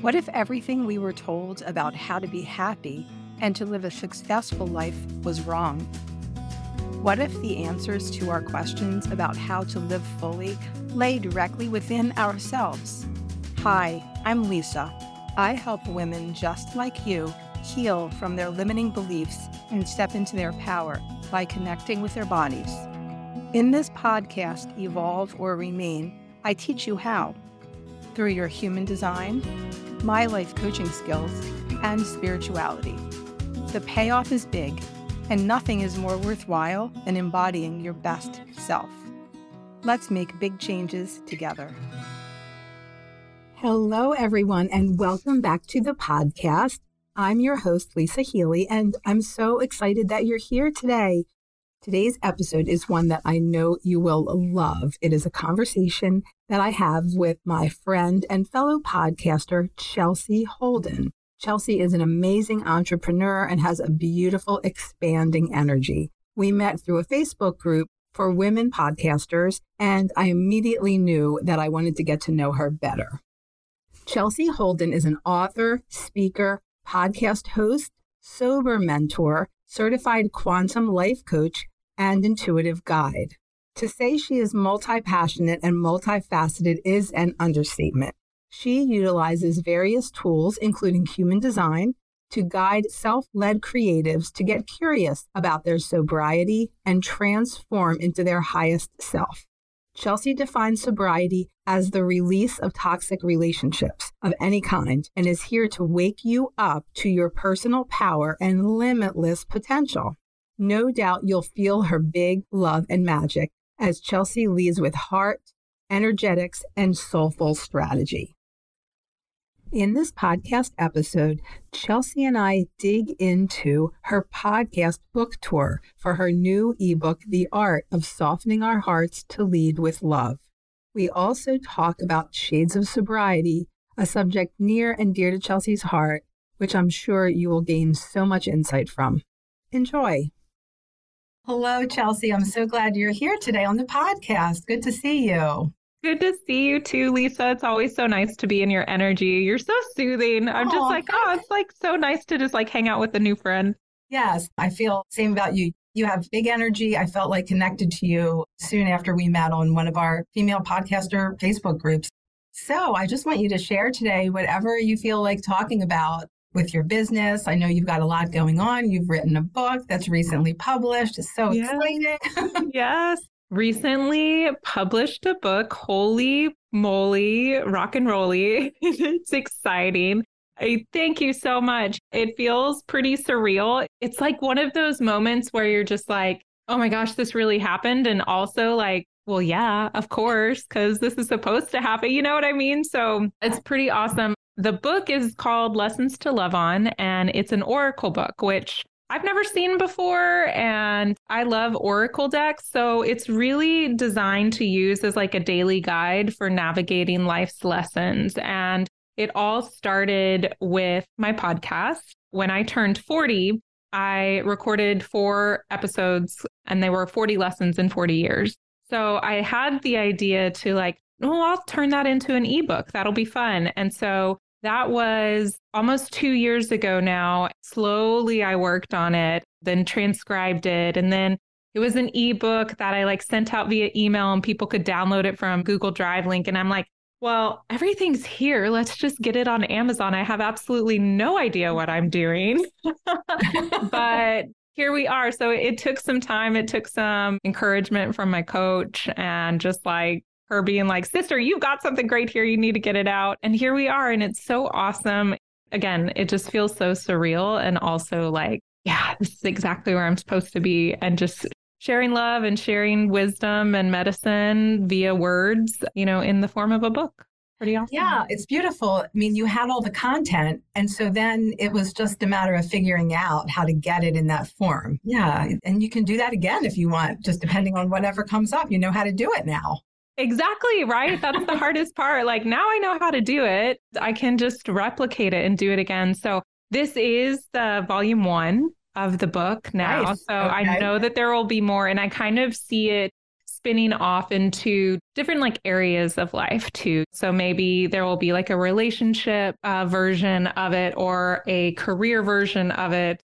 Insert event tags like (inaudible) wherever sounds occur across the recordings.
What if everything we were told about how to be happy and to live a successful life was wrong? What if the answers to our questions about how to live fully lay directly within ourselves? Hi, I'm Lisa. I help women just like you heal from their limiting beliefs and step into their power by connecting with their bodies. In this podcast, Evolve or Remain, I teach you how through your human design, my life coaching skills, and spirituality. The payoff is big, and nothing is more worthwhile than embodying your best self. Let's make big changes together. Hello, everyone, and welcome back to the podcast. I'm your host, Lisa Healy, and I'm so excited that you're here today. Today's episode is one that I know you will love. It is a conversation that I have with my friend and fellow podcaster, Chelsea Holden. Chelsea is an amazing entrepreneur and has a beautiful, expanding energy. We met through a Facebook group for women podcasters, and I immediately knew that I wanted to get to know her better. Chelsea Holden is an author, speaker, podcast host, sober mentor, certified quantum life coach, and intuitive guide. To say she is multi passionate and multifaceted is an understatement. She utilizes various tools, including human design, to guide self led creatives to get curious about their sobriety and transform into their highest self. Chelsea defines sobriety as the release of toxic relationships of any kind and is here to wake you up to your personal power and limitless potential. No doubt you'll feel her big love and magic as Chelsea leads with heart, energetics, and soulful strategy. In this podcast episode, Chelsea and I dig into her podcast book tour for her new ebook, The Art of Softening Our Hearts to Lead with Love. We also talk about shades of sobriety, a subject near and dear to Chelsea's heart, which I'm sure you will gain so much insight from. Enjoy. Hello, Chelsea. I'm so glad you're here today on the podcast. Good to see you. Good to see you too, Lisa. It's always so nice to be in your energy. You're so soothing. I'm just like, oh, it's like so nice to just like hang out with a new friend. Yes, I feel same about you. You have big energy. I felt like connected to you soon after we met on one of our female podcaster Facebook groups. So I just want you to share today whatever you feel like talking about with your business. I know you've got a lot going on. You've written a book that's recently published. It's so yes. exciting. (laughs) yes recently published a book. Holy moly, rock and rolly. (laughs) it's exciting. I thank you so much. It feels pretty surreal. It's like one of those moments where you're just like, oh my gosh, this really happened. And also like, well, yeah, of course, because this is supposed to happen. You know what I mean? So it's pretty awesome. The book is called Lessons to Love On, and it's an oracle book, which I've never seen before and I love Oracle decks. So it's really designed to use as like a daily guide for navigating life's lessons. And it all started with my podcast. When I turned 40, I recorded four episodes and they were 40 lessons in 40 years. So I had the idea to like, well, I'll turn that into an ebook. That'll be fun. And so that was almost two years ago now. Slowly, I worked on it, then transcribed it. And then it was an ebook that I like sent out via email and people could download it from Google Drive link. And I'm like, well, everything's here. Let's just get it on Amazon. I have absolutely no idea what I'm doing. (laughs) but here we are. So it took some time. It took some encouragement from my coach and just like her being like, Sister, you've got something great here. You need to get it out. And here we are. And it's so awesome. Again, it just feels so surreal and also like, yeah, this is exactly where I'm supposed to be. And just sharing love and sharing wisdom and medicine via words, you know, in the form of a book. Pretty awesome. Yeah, it's beautiful. I mean, you had all the content. And so then it was just a matter of figuring out how to get it in that form. Yeah. And you can do that again if you want, just depending on whatever comes up. You know how to do it now. Exactly, right? That's the hardest part. Like now I know how to do it. I can just replicate it and do it again. So this is the volume 1 of the book now. Nice. So okay. I know that there will be more and I kind of see it spinning off into different like areas of life too. So maybe there will be like a relationship uh, version of it or a career version of it.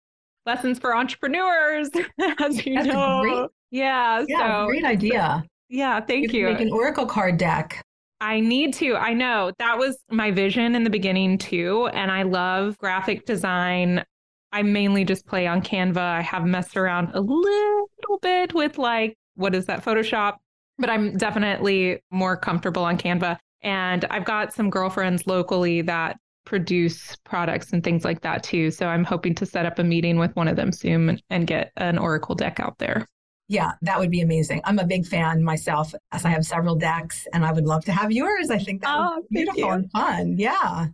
Lessons for entrepreneurs, (laughs) as you That's know. great- yeah. Yeah, so great idea. Yeah, thank could you. Make an oracle card deck. I need to. I know that was my vision in the beginning too. And I love graphic design. I mainly just play on Canva. I have messed around a little bit with like, what is that, Photoshop? But I'm definitely more comfortable on Canva. And I've got some girlfriends locally that produce products and things like that too. So I'm hoping to set up a meeting with one of them soon and get an Oracle deck out there. Yeah, that would be amazing. I'm a big fan myself, as I have several decks, and I would love to have yours. I think that Oh, would be beautiful you. and fun. Yeah.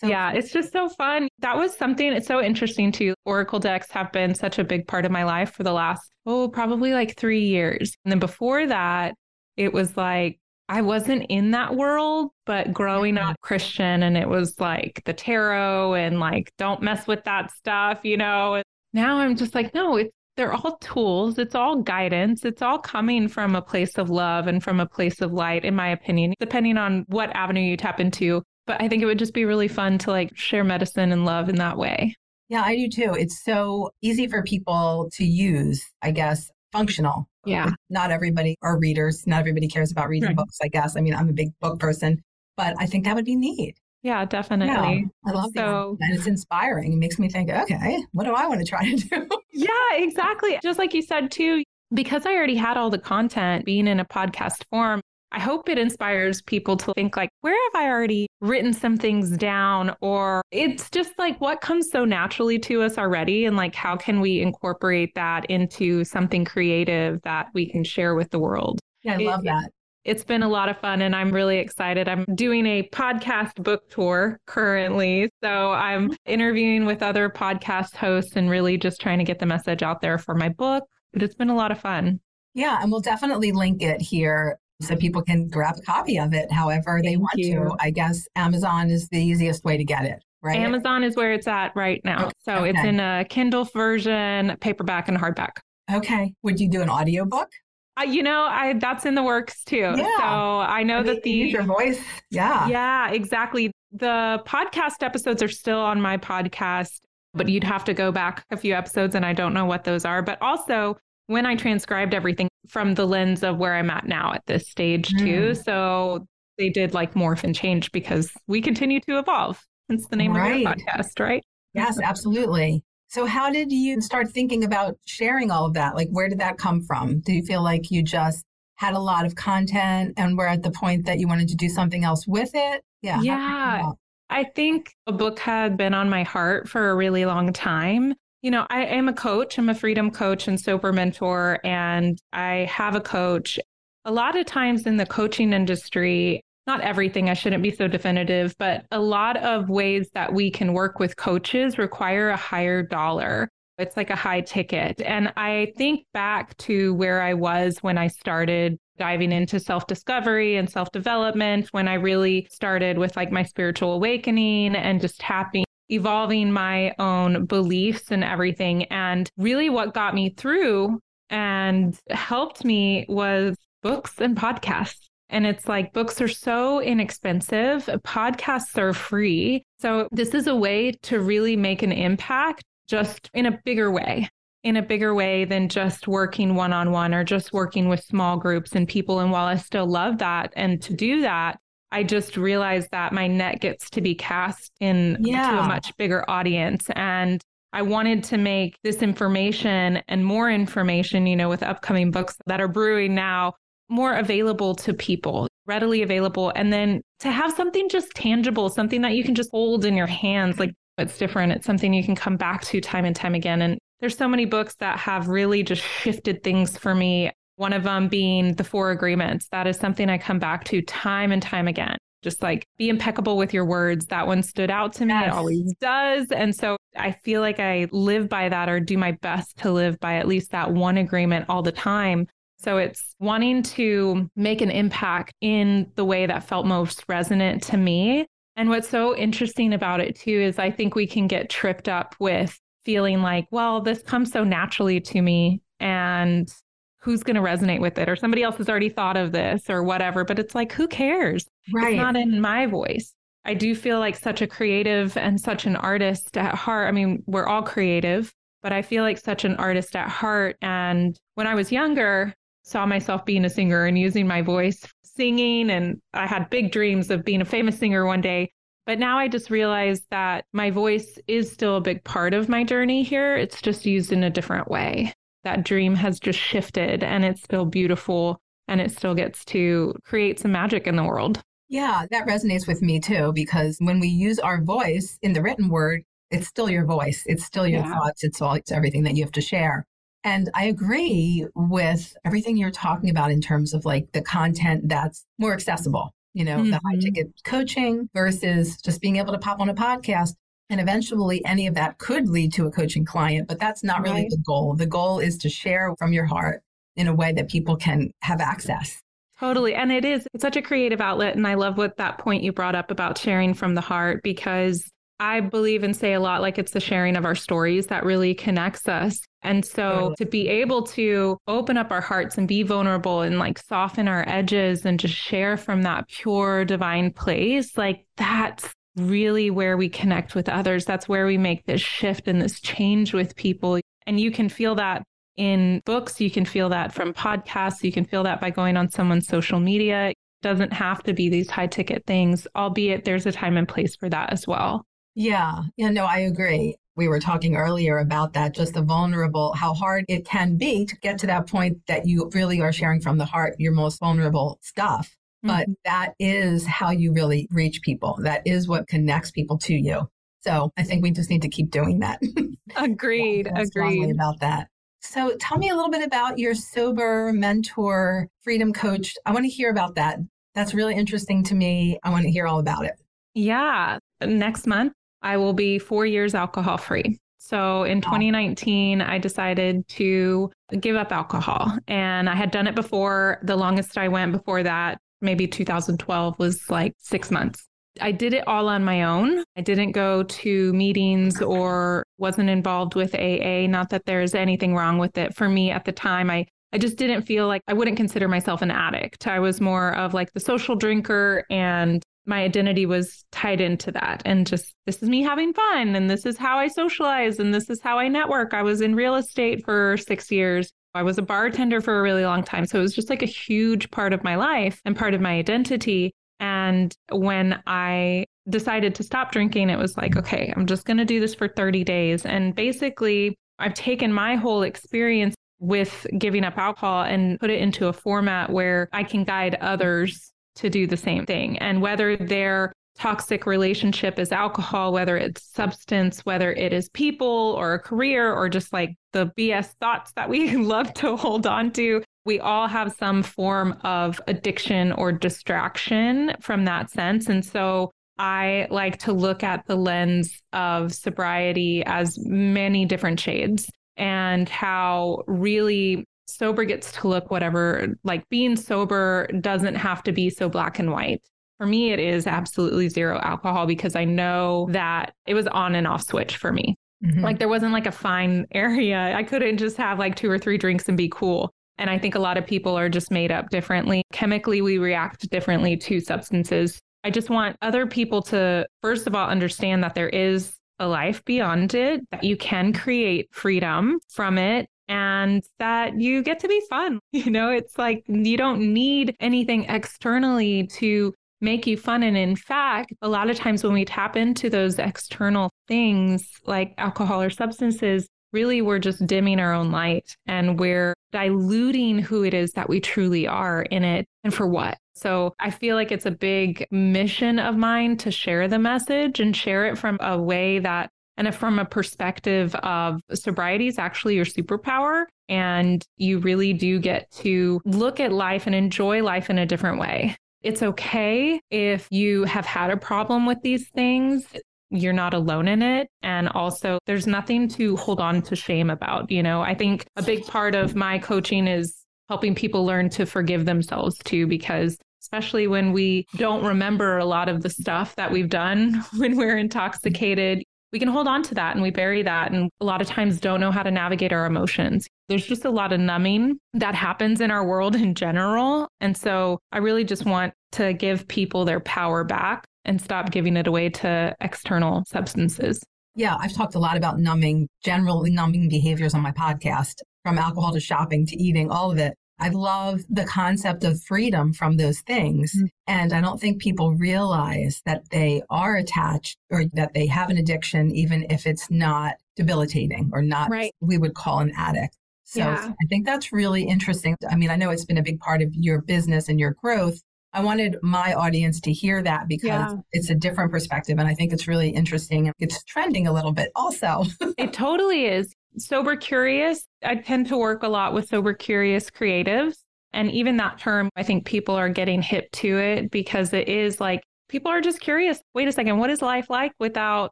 So yeah, it's just so fun. That was something, it's so interesting too. Oracle decks have been such a big part of my life for the last, oh, probably like three years. And then before that, it was like, I wasn't in that world, but growing mm-hmm. up Christian, and it was like the tarot and like, don't mess with that stuff, you know? And now I'm just like, no, it's, they're all tools. It's all guidance. It's all coming from a place of love and from a place of light, in my opinion, depending on what avenue you tap into. But I think it would just be really fun to like share medicine and love in that way. Yeah, I do too. It's so easy for people to use, I guess, functional. Yeah. Not everybody are readers. Not everybody cares about reading Right. books, I guess. I mean, I'm a big book person, but I think that would be neat. Yeah, Yeah, definitely. I love So- that. And it's inspiring. It makes me think, okay, what do I want to try to do? (laughs) Yeah, exactly. Just like you said, too, because I already had all the content being in a podcast form, I hope it inspires people to think, like, where have I already written some things down? Or it's just like what comes so naturally to us already. And like, how can we incorporate that into something creative that we can share with the world? Yeah, I It- love that. It's been a lot of fun and I'm really excited. I'm doing a podcast book tour currently. So I'm interviewing with other podcast hosts and really just trying to get the message out there for my book. But it's been a lot of fun. Yeah, and we'll definitely link it here so people can grab a copy of it however they want you. to. I guess Amazon is the easiest way to get it, right? Amazon is where it's at right now. Okay. So it's in a Kindle version, paperback, and hardback. Okay. Would you do an audiobook? Uh, you know, I that's in the works too. Yeah. So I know I mean, that the you your voice. Yeah. Yeah, exactly. The podcast episodes are still on my podcast, but you'd have to go back a few episodes and I don't know what those are. But also, when I transcribed everything from the lens of where I'm at now at this stage, too. So they did like morph and change because we continue to evolve. It's the name of Right. your podcast, right? Yes, absolutely. So, how did you start thinking about sharing all of that? Like, where did that come from? Do you feel like you just had a lot of content and were at the point that you wanted to do something else with it? Yeah. how did that come Yeah. I think a book had been on my heart for a really long time. You know, I am a coach, I'm a freedom coach and sober mentor, and I have a coach. A lot of times in the coaching industry, not everything, I shouldn't be so definitive, but a lot of ways that we can work with coaches require a higher dollar. It's like a high ticket. And I think back to where I was when I started diving into self discovery and self development, when I really started with like my spiritual awakening and just tapping, evolving my own beliefs and everything. And really, what got me through and helped me was books and podcasts. And it's like books are so inexpensive, podcasts are free. So, this is a way to really make an impact just in a bigger way, in a bigger way than just working one on one or just working with small groups and people. And while I still love that and to do that, I just realized that my net gets to be cast in to a much bigger audience. And I wanted to make this information and more information, you know, with upcoming books that are brewing now, more available to people, readily available. And then to have something just tangible, something that you can just hold in your hands. Like it's different. It's something you can come back to time and time again. And there's so many books that have really just shifted things for me. One of them being The Four Agreements. That is something I come back to time and time again. Just like be impeccable with your words. That one stood out to me. It always does. And so I feel like I live by that or do my best to live by at least that one agreement all the time. So it's wanting to make an impact in the way that felt most resonant to me. And what's so interesting about it too is I think we can get tripped up with feeling like, well, this comes so naturally to me. And who's going to resonate with it? Or somebody else has already thought of this or whatever but it's like who cares? Right. it's not in my voice. I do feel like such a creative and such an artist at heart. I mean we're all creative but i feel like such an artist at heart. And when i was younger saw myself being a singer and using my voice singing and i had big dreams of being a famous singer one day but now I just realized that my voice is still a big part of my journey here. It's just used in a different way that dream has just shifted and it's still beautiful and it still gets to create some magic in the world. Yeah, that resonates with me too, because when we use our voice in the written word, it's still your voice, it's still your yeah. thoughts, it's all it's everything that you have to share. And I agree with everything you're talking about in terms of like the content that's more accessible, you know, mm-hmm. the high mm-hmm. ticket coaching versus just being able to pop on a podcast and eventually, any of that could lead to a coaching client, but that's not really right. the goal. The goal is to share from your heart in a way that people can have access. Totally. And it is it's such a creative outlet. And I love what that point you brought up about sharing from the heart because I believe and say a lot like it's the sharing of our stories that really connects us. And so to be able to open up our hearts and be vulnerable and like soften our edges and just share from that pure divine place, like that's really where we connect with others. That's where we make this shift and this change with people. And you can feel that in books, you can feel that from podcasts, you can feel that by going on someone's social media. It doesn't have to be these high ticket things, albeit there's a time and place for that as well. Yeah, yeah, no, I agree. We were talking earlier about that, just the vulnerable, how hard it can be to get to that point that you really are sharing from the heart your most vulnerable stuff. But mm-hmm. that is how you really reach people. That is what connects people to you. So I think we just need to keep doing that. (laughs) Agreed. yeah, agreed. About that. So tell me a little bit about your sober mentor, freedom coach. I want to hear about that. That's really interesting to me. I want to hear all about it. Yeah. Next month, I will be four years alcohol free. So in 2019, I decided to give up alcohol. And I had done it before. The longest I went before that maybe 2012 was like six months. I did it all on my own. I didn't go to meetings or wasn't involved with AA. Not that there's anything wrong with it. For me at the time, I, I just didn't feel like I wouldn't consider myself an addict. I was more of like the social drinker and my identity was tied into that and just this is me having fun and this is how I socialize and this is how I network. I was in real estate for 6 years I was a bartender for a really long time. So it was just like a huge part of my life and part of my identity. And when I decided to stop drinking, it was like, okay, I'm just going to do this for 30 days. And basically, I've taken my whole experience with giving up alcohol and put it into a format where I can guide others to do the same thing. And whether they're toxic relationship is alcohol, whether it's substance, whether it is people or a career or just like the BS thoughts that we (laughs) love to hold on to. We all have some form of addiction or distraction from that sense. And so I like to look at the lens of sobriety as many different shades and how really sober gets to look whatever, like being sober doesn't have to be so black and white for me, it is absolutely zero alcohol because I know that it was on and off switch for me. Mm-hmm. Like there wasn't like a fine (laughs) area. I couldn't just have like two or three drinks and be cool. And I think a lot of people are just made up differently. Chemically, we react differently to substances. I just want other people to, first of all, understand that there is a life beyond it, that you can create freedom from it, and that you get to be fun. (laughs) You know, it's like you don't need anything externally to make you fun. And in fact, a lot of times when we tap into those external things like alcohol or substances, really we're just dimming our own light and we're diluting who it is that we truly are in it and for what. So I feel like it's a big mission of mine to share the message and share it from a way that and from a perspective of sobriety is actually your superpower. And you really do get to look at life and enjoy life in a different way. It's okay if you have had a problem with these things. You're not alone in it. And also, there's nothing to hold on to shame about. You know, I think a big part of my coaching is helping people learn to forgive themselves too, because especially when we don't remember a lot of the stuff that we've done (laughs) when we're intoxicated, we can hold on to that and we bury that. And a lot of times don't know how to navigate our emotions. There's just a lot of numbing that happens in our world in general. And so I really just want to give people their power back and stop giving it away to external substances. Yeah, I've talked a lot about numbing, generally numbing behaviors on my podcast, from alcohol to shopping to eating, all of it. I love the concept of freedom from those things. Mm-hmm. And I don't think people realize that they are attached or that they have an addiction, even if it's not debilitating or not, right. we would call an addict. So yeah. I think that's really interesting. I mean, I know it's been a big part of your business and your growth. I wanted my audience to hear that because yeah. it's a different perspective. And I think it's really interesting. It's trending a little bit also. (laughs) it totally is sober curious, I tend to work a lot with sober curious creatives. And even that term, I think people are getting hip to it because it is like people are just curious. Wait a second, what is life like without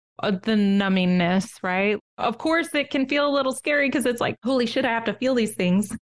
uh, the numbingness, right? Of course, it can feel a little scary because it's like, holy shit, I have to feel these things.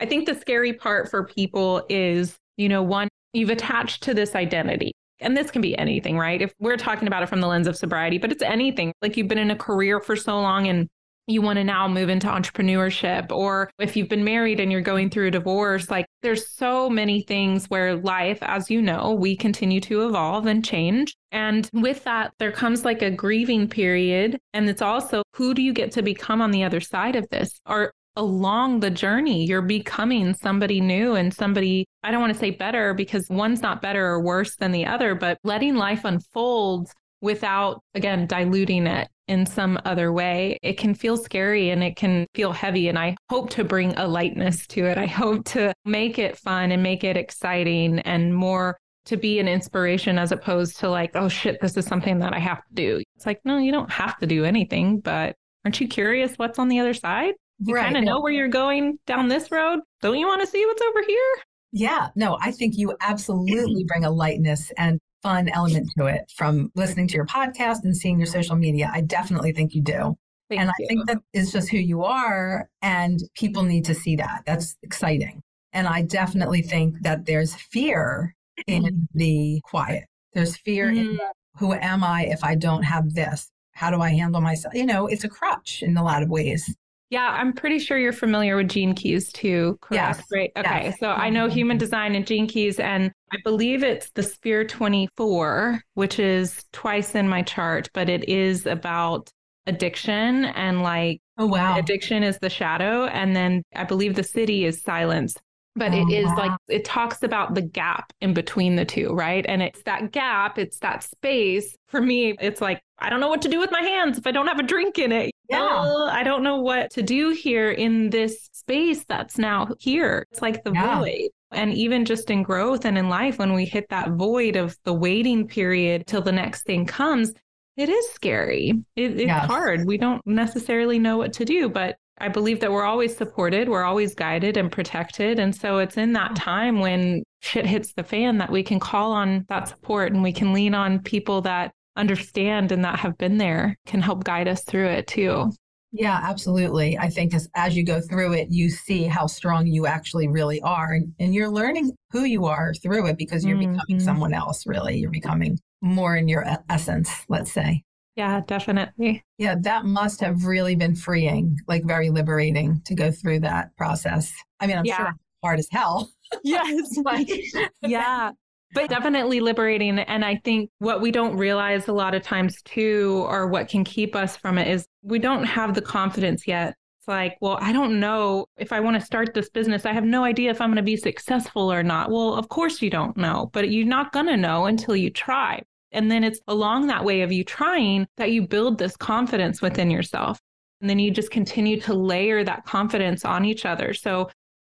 I think the scary part for people is, you know, one, you've attached to this identity. And this can be anything, right? If we're talking about it from the lens of sobriety, but it's anything. Like you've been in a career for so long and you want to now move into entrepreneurship or if you've been married and you're going through a divorce like there's so many things where life as you know we continue to evolve and change. And with that there comes like a grieving period and it's also who do you get to become on the other side of this? Or along the journey you're becoming somebody new and somebody I don't want to say better because one's not better or worse than the other but letting life unfold without again diluting it in some other way, it can feel scary and it can feel heavy. And I hope to bring a lightness to it. I hope to make it fun and make it exciting and more to be an inspiration as opposed to like, oh shit, this is something that I have to do. It's like, no, you don't have to do anything, but aren't you curious what's on the other side? You right. kind of know where you're going down this road. Don't you want to see what's over here? Yeah, no, I think you absolutely (clears throat) bring a lightness and fun element to it from listening to your podcast and seeing your social media. I definitely think you do. Thank and you. I think that is just who you are, and people need to see that. That's exciting. And I definitely think that there's fear in the quiet. There's fear mm. in who am I if I don't have this? How do I handle myself? You know, it's a crutch in a lot of ways. Yeah, I'm pretty sure you're familiar with Gene Keys too, correct? Yes. Right. Okay. Yes. So I know mm-hmm. human design and Gene Keys, and I believe it's the Sphere 24, which is twice in my chart, but it is about addiction and like oh wow addiction is the shadow and then i believe the siddhi is silence but oh, it is like it talks about the gap in between the two right? And it's that gap it's that space. For me it's like i don't know what to do with my hands if i don't have a drink in it. Yeah. oh, i don't know what to do here in this space that's now here. It's like the yeah. void. And even just in growth and in life when we hit that void of the waiting period till the next thing comes it is scary. It, it's yes. hard. We don't necessarily know what to do but I believe that we're always supported, we're always guided and protected. And so it's in that time when shit hits the fan that we can call on that support and we can lean on people that understand and that have been there can help guide us through it too. Yeah, absolutely. I think as, as you go through it, you see how strong you actually really are. And, and you're learning who you are through it because you're mm-hmm. becoming someone else, really. You're becoming more in your essence, let's say. Yeah, definitely. Yeah, that must have really been freeing, like very liberating to go through that process. I mean, I'm yeah. sure hard as hell. (laughs) Yes. like, (laughs) yeah. But definitely liberating. And I think what we don't realize a lot of times too, or what can keep us from it is we don't have the confidence yet. It's like, well, I don't know if I want to start this business. I have no idea if I'm going to be successful or not. Well, of course you don't know, but you're not going to know until you try. And then it's along that way of you trying that you build this confidence within yourself. And then you just continue to layer that confidence on each other. So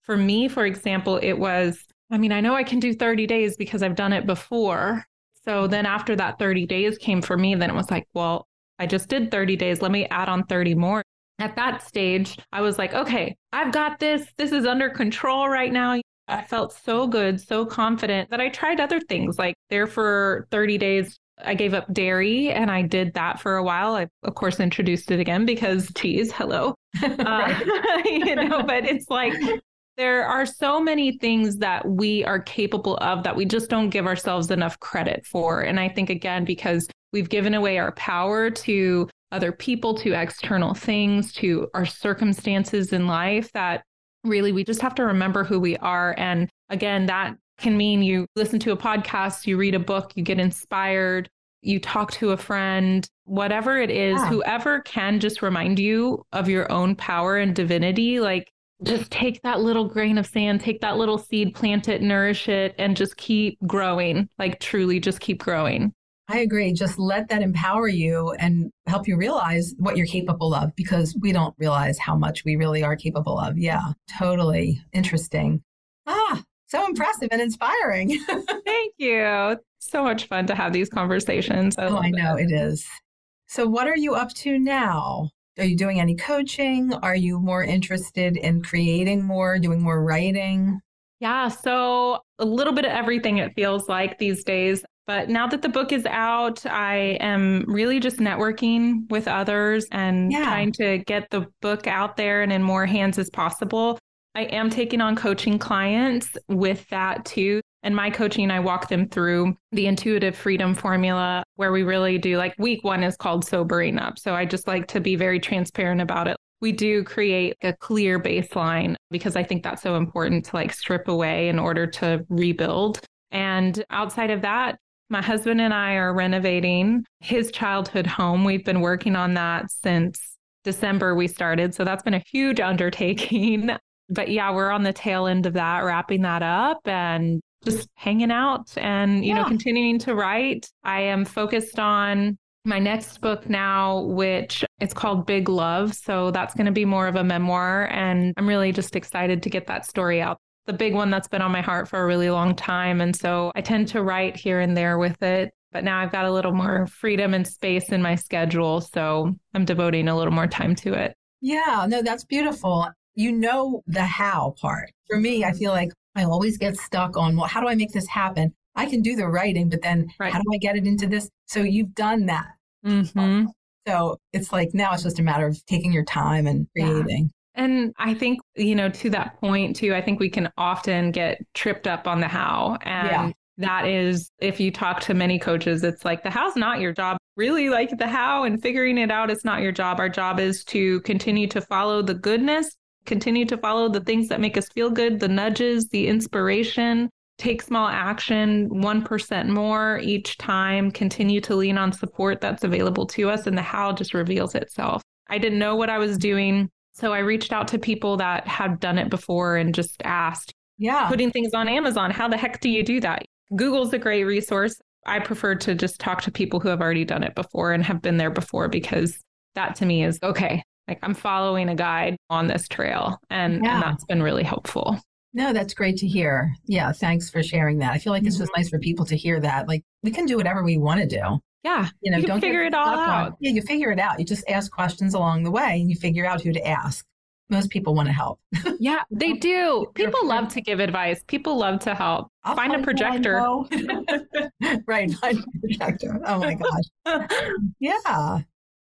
for me, for example, it was, I mean, I know I can do 30 days because I've done it before. So then after that 30 days came for me, then it was like, well, I just did 30 days. Let me add on 30 more. At that stage, I was like, okay, I've got this. This is under control right now. I felt so good, so confident that I tried other things. Like there for 30 days, I gave up dairy and I did that for a while. I, of course, introduced it again because cheese, hello. (laughs) (laughs) Uh, (laughs) you know, but it's like there are so many things that we are capable of that we just don't give ourselves enough credit for. And I think, again, because we've given away our power to other people to external things to our circumstances in life that really we just have to remember who we are. And again, that can mean you listen to a podcast, you read a book, you get inspired, you talk to a friend, whatever it is, yeah. whoever can just remind you of your own power and divinity, like just take that little grain of sand, take that little seed, plant it, nourish it, and just keep growing. Like truly just keep growing. I agree. Just let that empower you and help you realize what you're capable of because we don't realize how much we really are capable of. Yeah, totally. Interesting. Ah, so impressive and inspiring. (laughs) Thank you. So much fun to have these conversations. I oh, I know it. it is. So, what are you up to now? Are you doing any coaching? Are you more interested in creating more, doing more writing? Yeah, so a little bit of everything it feels like these days. But now that the book is out, I am really just networking with others and yeah. trying to get the book out there and in more hands as possible. I am taking on coaching clients with that too. And my coaching, I walk them through the intuitive freedom formula where we really do like week one is called sobering up. So I just like to be very transparent about it. We do create a clear baseline because I think that's so important to like strip away in order to rebuild. And outside of that, my husband and I are renovating his childhood home. We've been working on that since December we started. So that's been a huge (laughs) undertaking. But yeah, we're on the tail end of that, wrapping that up and just hanging out and, you yeah. know, continuing to write. I am focused on my next book now, which it's called Big Love. So that's going to be more of a memoir. And I'm really just excited to get that story out the big one that's been on my heart for a really long time. And so I tend to write here and there with it. But now I've got a little more freedom and space in my schedule. So I'm devoting a little more time to it. Yeah, no, that's beautiful. You know the how part. For me, I feel like I always get stuck on, well, how do I make this happen? I can do the writing, but then right. how do I get it into this? So you've done that. Mm-hmm. So it's like now it's just a matter of taking your time and creating. And I think, you know, to that point too, I think we can often get tripped up on the how. And yeah. that is, if you talk to many coaches, it's like the how's not your job. Really, like the how and figuring it out is not your job. Our job is to continue to follow the goodness, continue to follow the things that make us feel good, the nudges, the inspiration, take small action 1% more each time, continue to lean on support that's available to us, and the how just reveals itself. I didn't know what I was doing so I reached out to people that had done it before and just asked, yeah, putting things on Amazon. How the heck do you do that? Google's a great resource. I prefer to just talk to people who have already done it before and have been there before because that to me is okay. Like I'm following a guide on this trail and, yeah. and that's been really helpful. No, that's great to hear. Yeah, thanks for sharing that. I feel like it's mm-hmm. just nice for people to hear that. Like we can do whatever we want to do. Yeah. You know, you don't figure it all out. On, yeah, you figure it out. You just ask questions along the way and you figure out who to ask. Most people want to help. yeah, (laughs) they do. People love to give advice. People love to help. I'll find a projector. (laughs) (laughs) right, find a projector. Oh my gosh. yeah.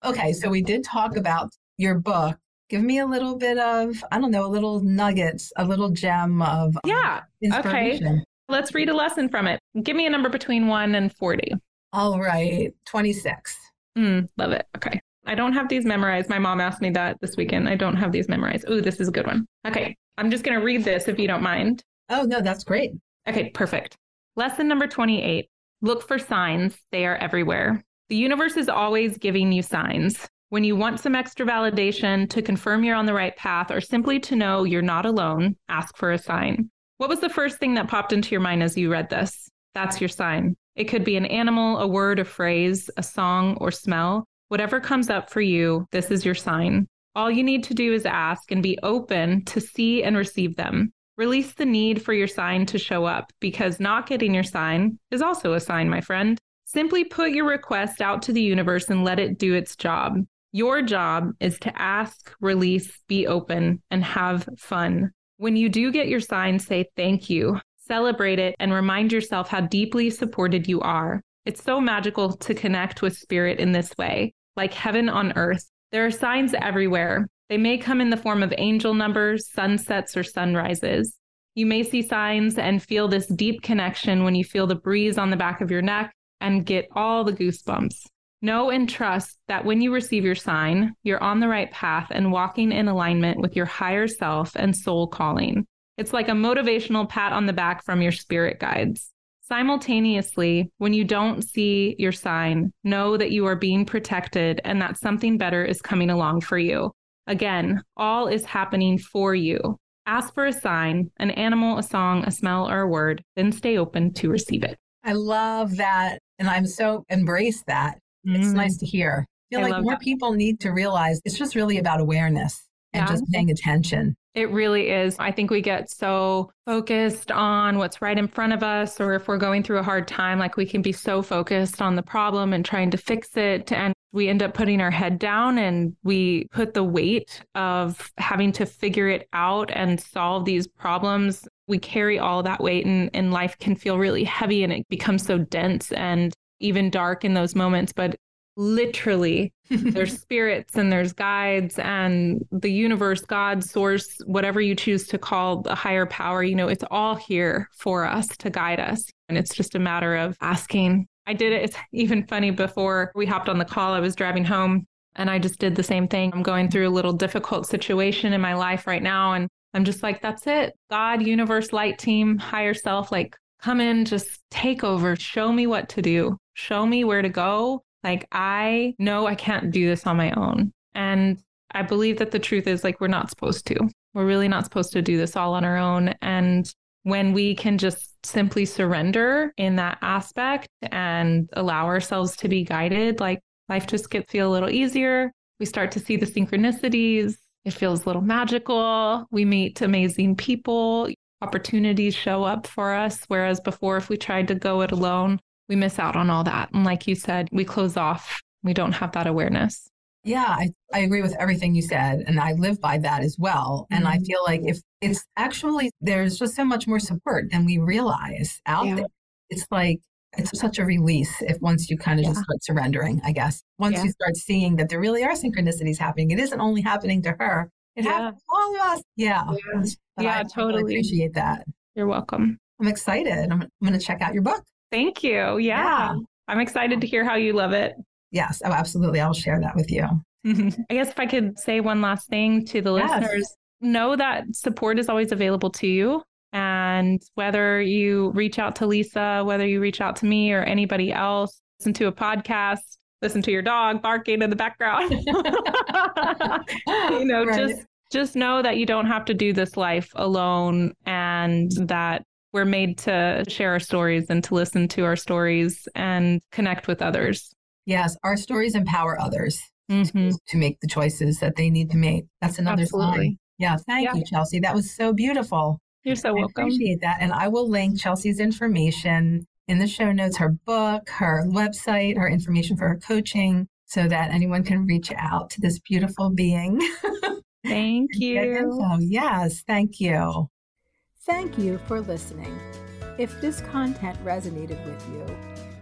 Okay, so we did talk about your book. Give me a little bit of, I don't know, a little nuggets, a little gem of um, Yeah. Okay. Let's read a lesson from it. Give me a number between 1 and 40. All right, 26. Mm, love it. Okay. I don't have these memorized. My mom asked me that this weekend. I don't have these memorized. Ooh, this is a good one. Okay. I'm just going to read this if you don't mind. Oh, no, that's great. Okay, perfect. Lesson number 28 Look for signs. They are everywhere. The universe is always giving you signs. When you want some extra validation to confirm you're on the right path or simply to know you're not alone, ask for a sign. What was the first thing that popped into your mind as you read this? That's your sign. It could be an animal, a word, a phrase, a song, or smell. Whatever comes up for you, this is your sign. All you need to do is ask and be open to see and receive them. Release the need for your sign to show up because not getting your sign is also a sign, my friend. Simply put your request out to the universe and let it do its job. Your job is to ask, release, be open, and have fun. When you do get your sign, say thank you. Celebrate it and remind yourself how deeply supported you are. It's so magical to connect with spirit in this way, like heaven on earth. There are signs everywhere. They may come in the form of angel numbers, sunsets, or sunrises. You may see signs and feel this deep connection when you feel the breeze on the back of your neck and get all the goosebumps. Know and trust that when you receive your sign, you're on the right path and walking in alignment with your higher self and soul calling. It's like a motivational pat on the back from your spirit guides. Simultaneously, when you don't see your sign, know that you are being protected and that something better is coming along for you. Again, all is happening for you. Ask for a sign, an animal, a song, a smell, or a word, then stay open to receive it. I love that. And I'm so embrace that. It's Mm. nice to hear. I feel I like more that. people need to realize it's just really about awareness and Yeah. just paying attention. It really is. I think we get so focused on what's right in front of us, or if we're going through a hard time, like we can be so focused on the problem and trying to fix it. And we end up putting our head down and we put the weight of having to figure it out and solve these problems. We carry all that weight, and, and life can feel really heavy and it becomes so dense and even dark in those moments. But literally, (laughs) there's spirits and there's guides and the universe, God, source, whatever you choose to call the higher power, you know, it's all here for us to guide us. And it's just a matter of asking. I did it. It's even funny before we hopped on the call, I was driving home and I just did the same thing. I'm going through a little difficult situation in my life right now. And I'm just like, that's it. God, universe, light team, higher self, like come in, just take over, show me what to do, show me where to go. Like, I know I can't do this on my own. And I believe that the truth is like, we're not supposed to. We're really not supposed to do this all on our own. And when we can just simply surrender in that aspect and allow ourselves to be guided, like life just gets feel a little easier. We start to see the synchronicities. It feels a little magical. We meet amazing people. Opportunities show up for us. Whereas before, if we tried to go it alone, we miss out on all that. And like you said, we close off. We don't have that awareness. Yeah, I, I agree with everything you said. And I live by that as well. And I Mhm. feel like if it's actually, there's just so much more support than we realize out Yeah. there. It's like, it's such a release if once you kind of just start surrendering, I guess. Once Yeah. you start seeing that there really are synchronicities happening, it isn't only happening to her, it Yeah. happens to all of us. Yeah. Yeah. Yeah, I totally. appreciate that. You're welcome. I'm excited. I'm, I'm going to check out your book. Thank you. Yeah. Yeah. I'm excited to hear how you love it. Yes. Oh, absolutely. I'll share that with you. Mm-hmm. I guess if I could say one last thing to the Yes. listeners, know that support is always available to you. And whether you reach out to Lisa, whether you reach out to me or anybody else, listen to a podcast, listen to your dog barking in the background. (laughs) you know, (laughs) Right. just just know that you don't have to do this life alone and that we're made to share our stories and to listen to our stories and connect with others. Yes. Our stories empower others. Mhm. to make the choices that they need to make. That's another Absolutely. Yeah, thank Yeah. you, Chelsea. That was so beautiful. You're so I welcome. appreciate that. And I will link Chelsea's information in the show notes, her book, her website, her information for her coaching, so that anyone can reach out to this beautiful being. (laughs) Thank you. Yes, thank you. Thank you for listening. If this content resonated with you,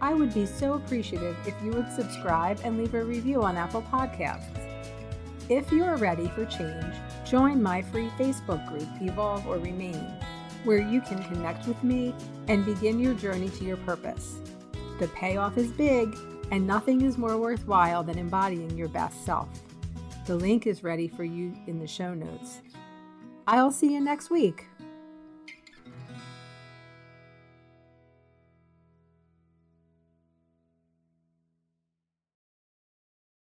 I would be so appreciative if you would subscribe and leave a review on Apple Podcasts. If you are ready for change, join my free Facebook group, Evolve or Remain, where you can connect with me and begin your journey to your purpose. The payoff is big, and nothing is more worthwhile than embodying your best self. The link is ready for you in the show notes. I'll see you next week.